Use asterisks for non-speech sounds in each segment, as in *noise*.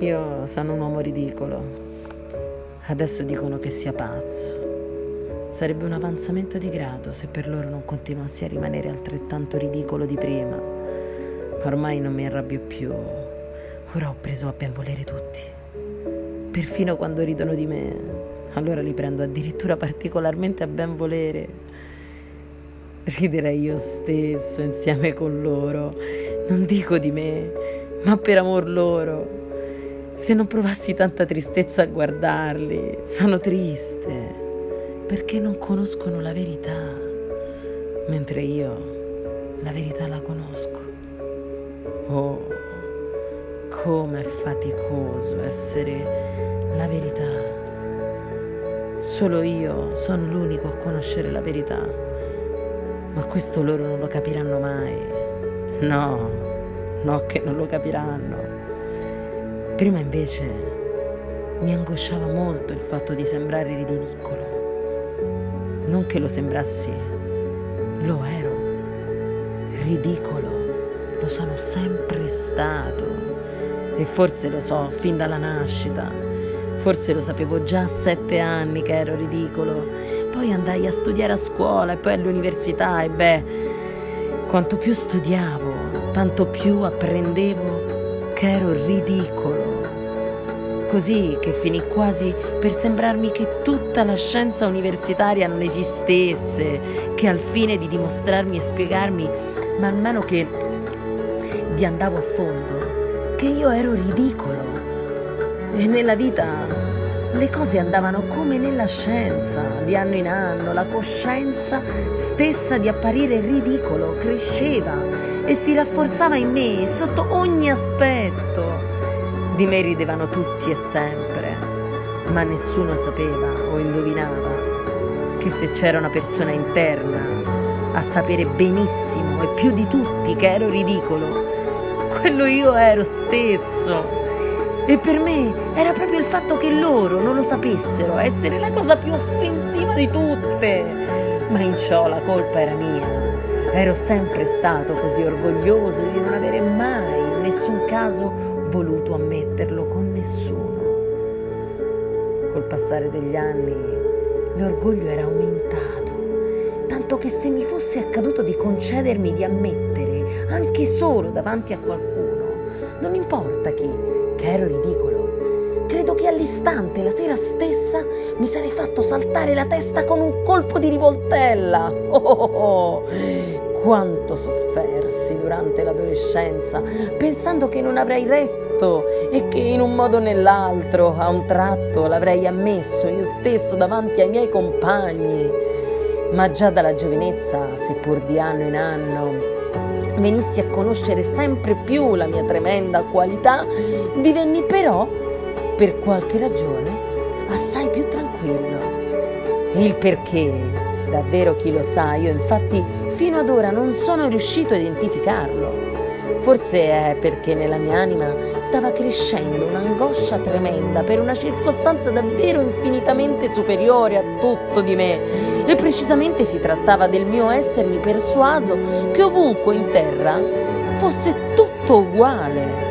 Io sono un uomo ridicolo. Adesso dicono che sia pazzo. Sarebbe un avanzamento di grado se per loro non continuassi a rimanere altrettanto ridicolo di prima. Ma ormai non mi arrabbio più. Ora ho preso a ben volere tutti. Perfino quando ridono di me, allora li prendo addirittura particolarmente a ben volere. Riderei io stesso insieme con loro. Non dico di me, ma per amor loro. Se non provassi tanta tristezza a guardarli, sono triste perché non conoscono la verità, mentre io la verità la conosco. Oh, com'è faticoso essere la verità. Solo io sono l'unico a conoscere la verità, ma questo loro non lo capiranno mai. No, no che non lo capiranno. Prima invece mi angosciava molto il fatto di sembrare ridicolo. Non che lo sembrassi, lo ero. Ridicolo, lo sono sempre stato. E forse lo so fin dalla nascita. Forse lo sapevo già a sette anni che ero ridicolo. Poi andai a studiare a scuola e poi all'università e beh, quanto più studiavo, tanto più apprendevo che ero ridicolo. Così che finì quasi per sembrarmi che tutta la scienza universitaria non esistesse, che al fine di dimostrarmi e spiegarmi, man mano che vi andavo a fondo, che io ero ridicolo. E nella vita le cose andavano come nella scienza, di anno in anno, la coscienza stessa di apparire ridicolo cresceva e si rafforzava in me sotto ogni aspetto. Di me ridevano tutti e sempre, ma nessuno sapeva o indovinava che se c'era una persona interna a sapere benissimo e più di tutti che ero ridicolo, quello io ero stesso. E per me era proprio il fatto che loro non lo sapessero essere la cosa più offensiva di tutte. Ma in ciò la colpa era mia Ero sempre stato così orgoglioso di non avere mai in nessun caso voluto ammetterlo con nessuno. Col passare degli anni l'orgoglio era aumentato, tanto che se mi fosse accaduto di concedermi di ammettere, anche solo davanti a qualcuno, non importa chi, che ero ridicolo, credo che all'istante, la sera stessa, mi sarei fatto saltare la testa con un colpo di rivoltella. *laughs* Oh, oh, oh. Quanto soffersi durante l'adolescenza, pensando che non avrei retto e che in un modo o nell'altro, a un tratto, l'avrei ammesso io stesso davanti ai miei compagni. Ma già dalla giovinezza, seppur di anno in anno, venissi a conoscere sempre più la mia tremenda qualità, divenni però, per qualche ragione, assai più tranquillo. Il perché, davvero chi lo sa, io infatti fino ad ora non sono riuscito a identificarlo. Forse è perché nella mia anima stava crescendo un'angoscia tremenda per una circostanza davvero infinitamente superiore a tutto di me e precisamente si trattava del mio essermi persuaso che ovunque in terra fosse tutto uguale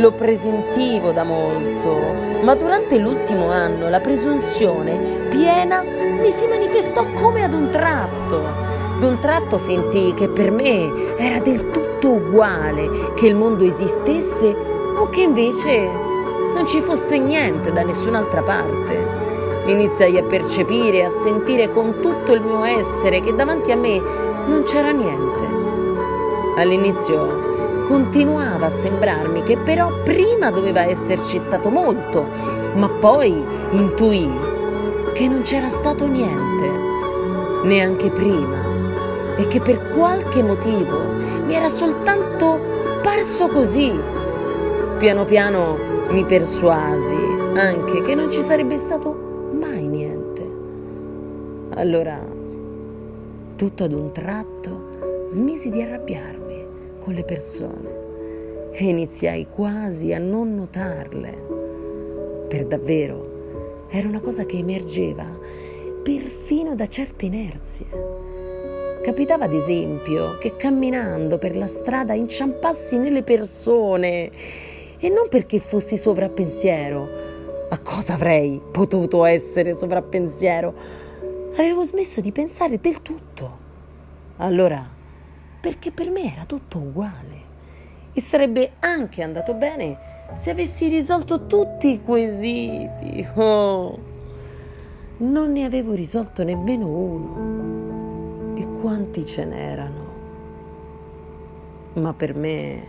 lo presentivo da molto, ma durante l'ultimo anno la presunzione piena mi si manifestò come ad un tratto. D'un tratto sentii che per me era del tutto uguale che il mondo esistesse o che invece non ci fosse niente da nessun'altra parte. Iniziai a percepire e a sentire con tutto il mio essere che davanti a me non c'era niente. All'inizio continuava a sembrarmi che però prima doveva esserci stato molto, ma poi intuì che non c'era stato niente, neanche prima, e che per qualche motivo mi era soltanto parso così. Piano piano mi persuasi anche che non ci sarebbe stato mai niente. Allora, tutto ad un tratto, smisi di arrabbiarmi con le persone e iniziai quasi a non notarle. Per davvero, era una cosa che emergeva perfino da certe inerzie. Capitava ad esempio che camminando per la strada inciampassi nelle persone E non perché fossi sovrappensiero. A cosa avrei potuto essere sovrappensiero? Avevo smesso di pensare del tutto. Allora, perché per me era tutto uguale. E sarebbe anche andato bene se avessi risolto tutti i quesiti. Oh, non ne avevo risolto nemmeno uno. Quanti ce n'erano? Ma per me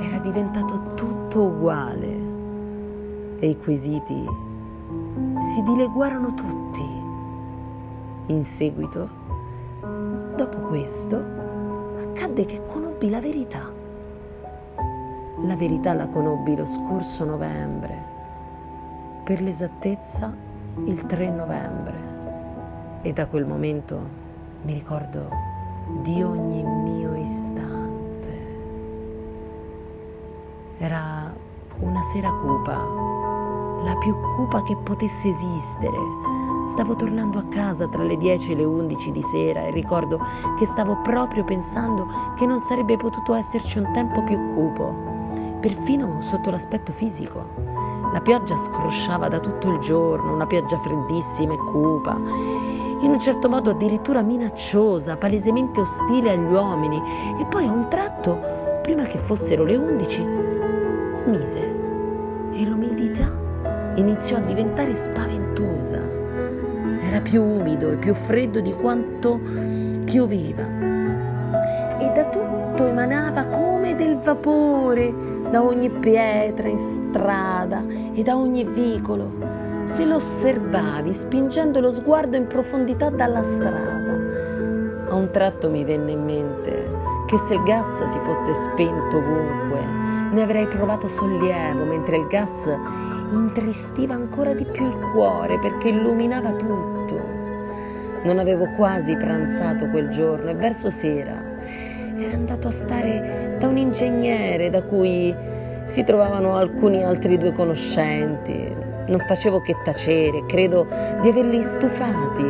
era diventato tutto uguale. E i quesiti si dileguarono tutti. In seguito, dopo questo, accadde che conobbi la verità. La verità la conobbi lo scorso novembre, per l'esattezza il 3 novembre, e da quel momento mi ricordo di ogni mio istante. Era una sera cupa, la più cupa che potesse esistere Stavo tornando a casa tra le 10 e le 11 di sera e ricordo che stavo proprio pensando che non sarebbe potuto esserci un tempo più cupo, perfino sotto l'aspetto fisico. La pioggia scrosciava da tutto il giorno, una pioggia freddissima e cupa, in un certo modo addirittura minacciosa, palesemente ostile agli uomini, e poi a un tratto, prima che fossero le 11, smise e l'umidità iniziò a diventare spaventosa. Era più umido e più freddo di quanto pioveva. E da tutto emanava come del vapore da ogni pietra in strada e da ogni vicolo. Se lo osservavi spingendo lo sguardo in profondità dalla strada. A un tratto mi venne in mente che se il gas si fosse spento ovunque, ne avrei provato sollievo, mentre il gas intristiva ancora di più il cuore perché illuminava tutto. Non avevo quasi pranzato quel giorno e verso sera era andato a stare da un ingegnere da cui si trovavano alcuni altri due conoscenti. Non facevo che tacere, credo di averli stufati.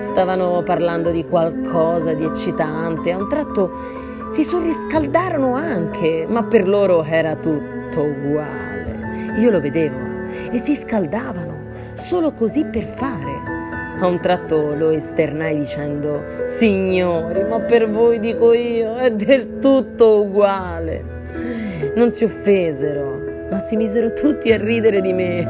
Stavano parlando di qualcosa di eccitante. A un tratto si surriscaldarono anche, ma per loro era tutto uguale. Io lo vedevo e si scaldavano solo così per fare. A un tratto lo esternai dicendo: Signori, ma per voi dico io, è del tutto uguale. Non si offesero, ma si misero tutti a ridere di me.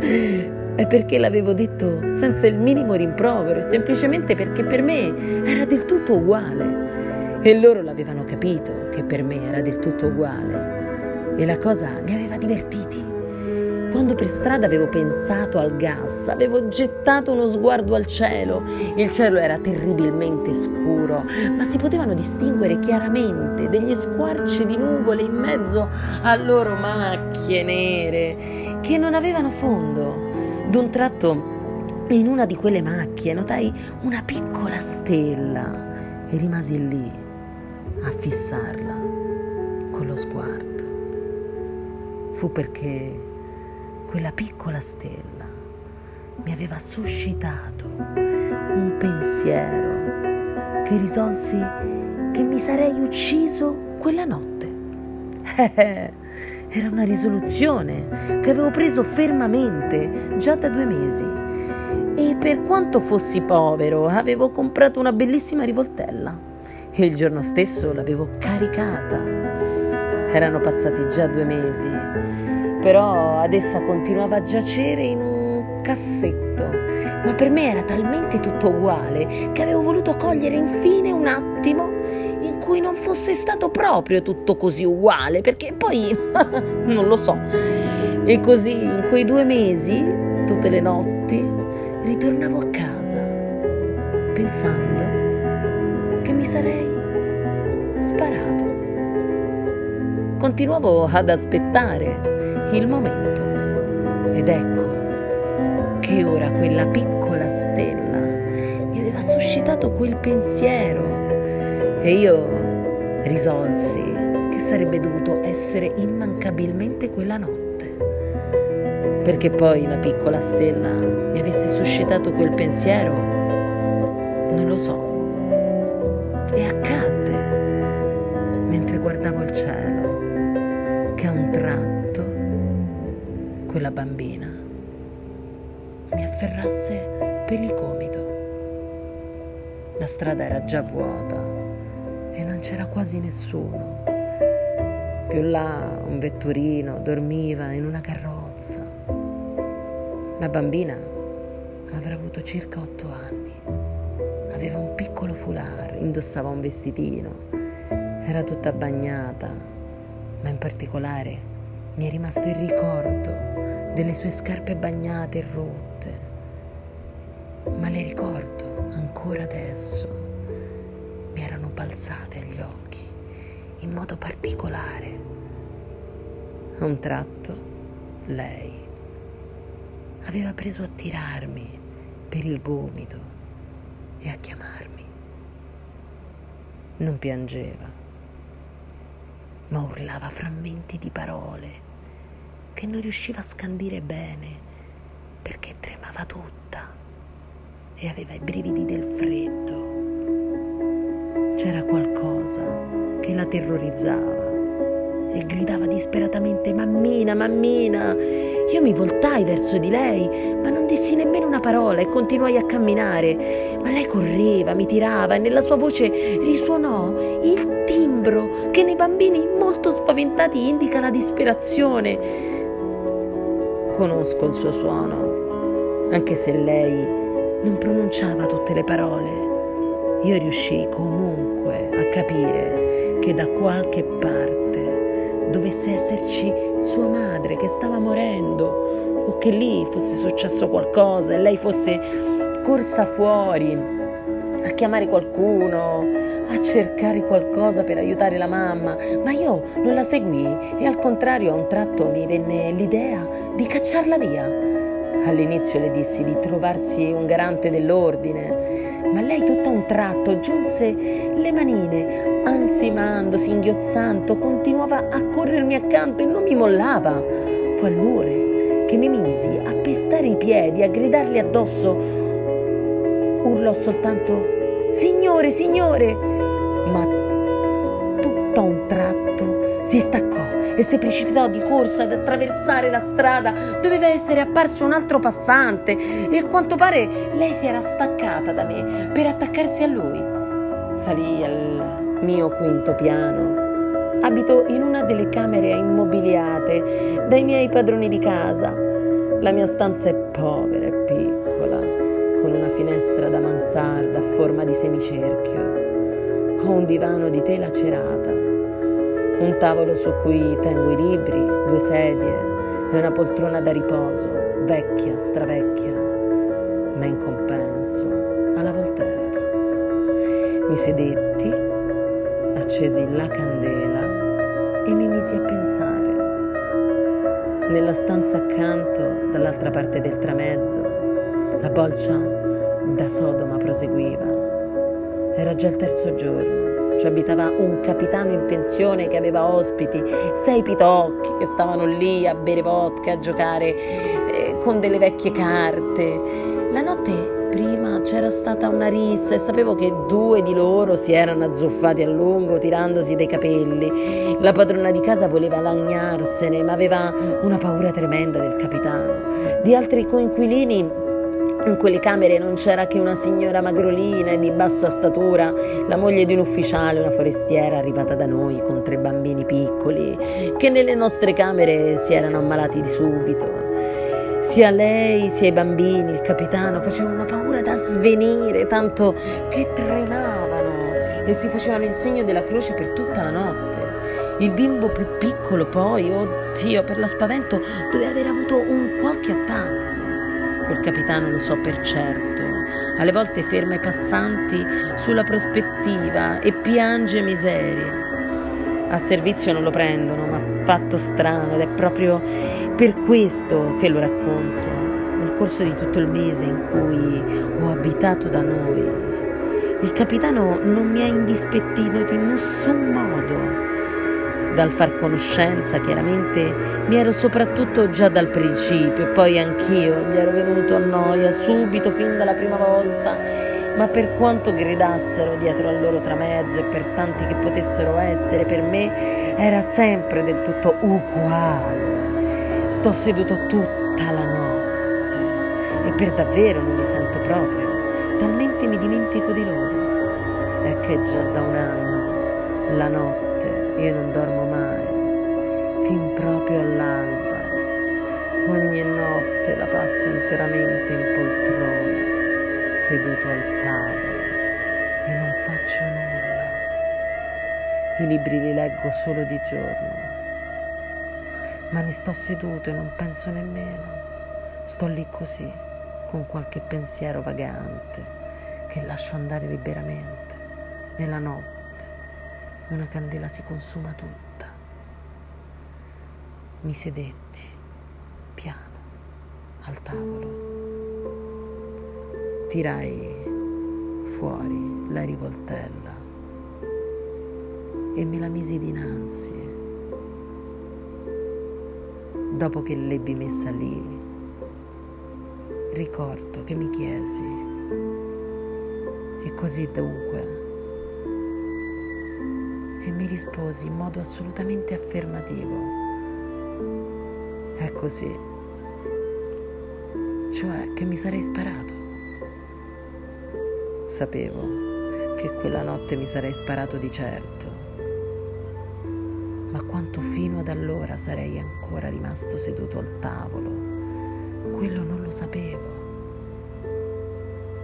*laughs* è perché l'avevo detto senza il minimo rimprovero, semplicemente perché per me era del tutto uguale. E loro l'avevano capito che per me era del tutto uguale. E la cosa li aveva divertiti. Quando per strada avevo pensato al gas, avevo gettato uno sguardo al cielo. Il cielo era terribilmente scuro, ma si potevano distinguere chiaramente degli squarci di nuvole in mezzo a loro macchie nere che non avevano fondo. D'un tratto, in una di quelle macchie, notai una piccola stella e rimasi lì a fissarla con lo sguardo. Fu perché quella piccola stella mi aveva suscitato un pensiero che risolsi che mi sarei ucciso quella notte. *laughs* Era una risoluzione che avevo preso fermamente già da due mesi e per quanto fossi povero avevo comprato una bellissima rivoltella e il giorno stesso l'avevo caricata. Erano passati già due mesi però ad essa continuava a giacere in un cassetto. Ma per me era talmente tutto uguale che avevo voluto cogliere infine un attimo in cui non fosse stato proprio tutto così uguale, perché poi *laughs* non lo so. E così in quei due mesi, tutte le notti, ritornavo a casa pensando che mi sarei sparato. Continuavo ad aspettare il momento. Ed ecco che ora quella piccola stella mi aveva suscitato quel pensiero e io risolsi che sarebbe dovuto essere immancabilmente quella notte. Perché poi la piccola stella mi avesse suscitato quel pensiero, non lo so. E accadde bambina mi afferrasse per il gomito. La strada era già vuota e non c'era quasi nessuno. Più là un vetturino dormiva in una carrozza. La bambina avrà avuto circa otto anni. Aveva un piccolo foulard, indossava un vestitino, era tutta bagnata, ma in particolare mi è rimasto il ricordo delle sue scarpe bagnate e rotte. Ma le ricordo ancora adesso. Mi erano balzate agli occhi in modo particolare. A un tratto lei aveva preso a tirarmi per il gomito e a chiamarmi. Non piangeva, ma urlava frammenti di parole che non riusciva a scandire bene perché tremava tutta e aveva i brividi del freddo. C'era qualcosa che la terrorizzava e gridava disperatamente Mammina, mammina. Io mi voltai verso di lei, ma non dissi nemmeno una parola e continuai a camminare. Ma lei correva, mi tirava e nella sua voce risuonò il timbro che nei bambini molto spaventati indica la disperazione. Conosco il suo suono, anche se lei non pronunciava tutte le parole. Io riuscii comunque a capire che da qualche parte dovesse esserci sua madre che stava morendo o che lì fosse successo qualcosa e lei fosse corsa fuori a chiamare qualcuno, a cercare qualcosa per aiutare la mamma, ma io non la seguii e al contrario a un tratto mi venne l'idea di cacciarla via. All'inizio le dissi di trovarsi un garante dell'ordine, ma lei tutto a un tratto giunse le manine, ansimando, singhiozzando, continuava a corrermi accanto e non mi mollava. Fu allora che mi misi a pestare i piedi, a gridarle addosso. Urlò soltanto Signore, signore! Ma tutto a un tratto si staccò e si precipitò di corsa ad attraversare la strada. Doveva essere apparso un altro passante e a quanto pare lei si era staccata da me per attaccarsi a lui. Salì al mio quinto piano. Abito in una delle camere immobiliate dai miei padroni di casa. La mia stanza è povera e piccola, con una finestra da mansarda a forma di semicerchio. Ho un divano di tela cerata un tavolo su cui tengo i libri, due sedie e una poltrona da riposo, vecchia, stravecchia, ma in compenso alla Voltaire. Mi sedetti, accesi la candela e mi misi a pensare. Nella stanza accanto, dall'altra parte del tramezzo, la bolcia da Sodoma proseguiva. Era già il terzo giorno ci abitava un capitano in pensione che aveva ospiti, sei pitocchi che stavano lì a bere vodka, a giocare eh, con delle vecchie carte. La notte prima c'era stata una rissa e sapevo che due di loro si erano azzuffati a lungo tirandosi dei capelli. La padrona di casa voleva lagnarsene, ma aveva una paura tremenda del capitano. Di altri coinquilini in quelle camere non c'era che una signora magrolina e di bassa statura, la moglie di un ufficiale, una forestiera arrivata da noi con tre bambini piccoli, che nelle nostre camere si erano ammalati di subito. Sia lei sia i bambini, il capitano, facevano una paura da svenire, tanto che tremavano e si facevano il segno della croce per tutta la notte. Il bimbo più piccolo poi, oddio, per lo spavento, doveva aver avuto un qualche attacco. Quel capitano lo so per certo. Alle volte ferma i passanti sulla prospettiva e piange miseria. A servizio non lo prendono, ma fatto strano ed è proprio per questo che lo racconto. Nel corso di tutto il mese in cui ho abitato da noi, il capitano non mi ha indispettito in nessun modo dal far conoscenza, chiaramente mi ero soprattutto già dal principio poi anch'io gli ero venuto a noia subito fin dalla prima volta, ma per quanto gridassero dietro al loro tramezzo e per tanti che potessero essere per me, era sempre del tutto uguale. Sto seduto tutta la notte e per davvero non li sento proprio, talmente mi dimentico di loro. È che già da un anno, la notte, io non dormo proprio all'alba. Ogni notte la passo interamente in poltrona, seduto al tavolo e non faccio nulla. I libri li leggo solo di giorno, ma ne sto seduto e non penso nemmeno. Sto lì così, con qualche pensiero vagante che lascio andare liberamente. Nella notte una candela si consuma tutta. Mi sedetti piano al tavolo. Tirai fuori la rivoltella e me la misi dinanzi. Dopo che l'ebbi messa lì, ricordo che mi chiesi, e così dunque? E mi risposi in modo assolutamente affermativo. Così cioè che mi sarei sparato. Sapevo che quella notte mi sarei sparato di certo, ma quanto fino ad allora sarei ancora rimasto seduto al tavolo, quello non lo sapevo.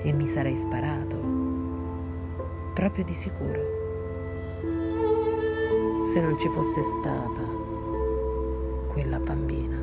E mi sarei sparato, proprio di sicuro, se non ci fosse stata quella bambina.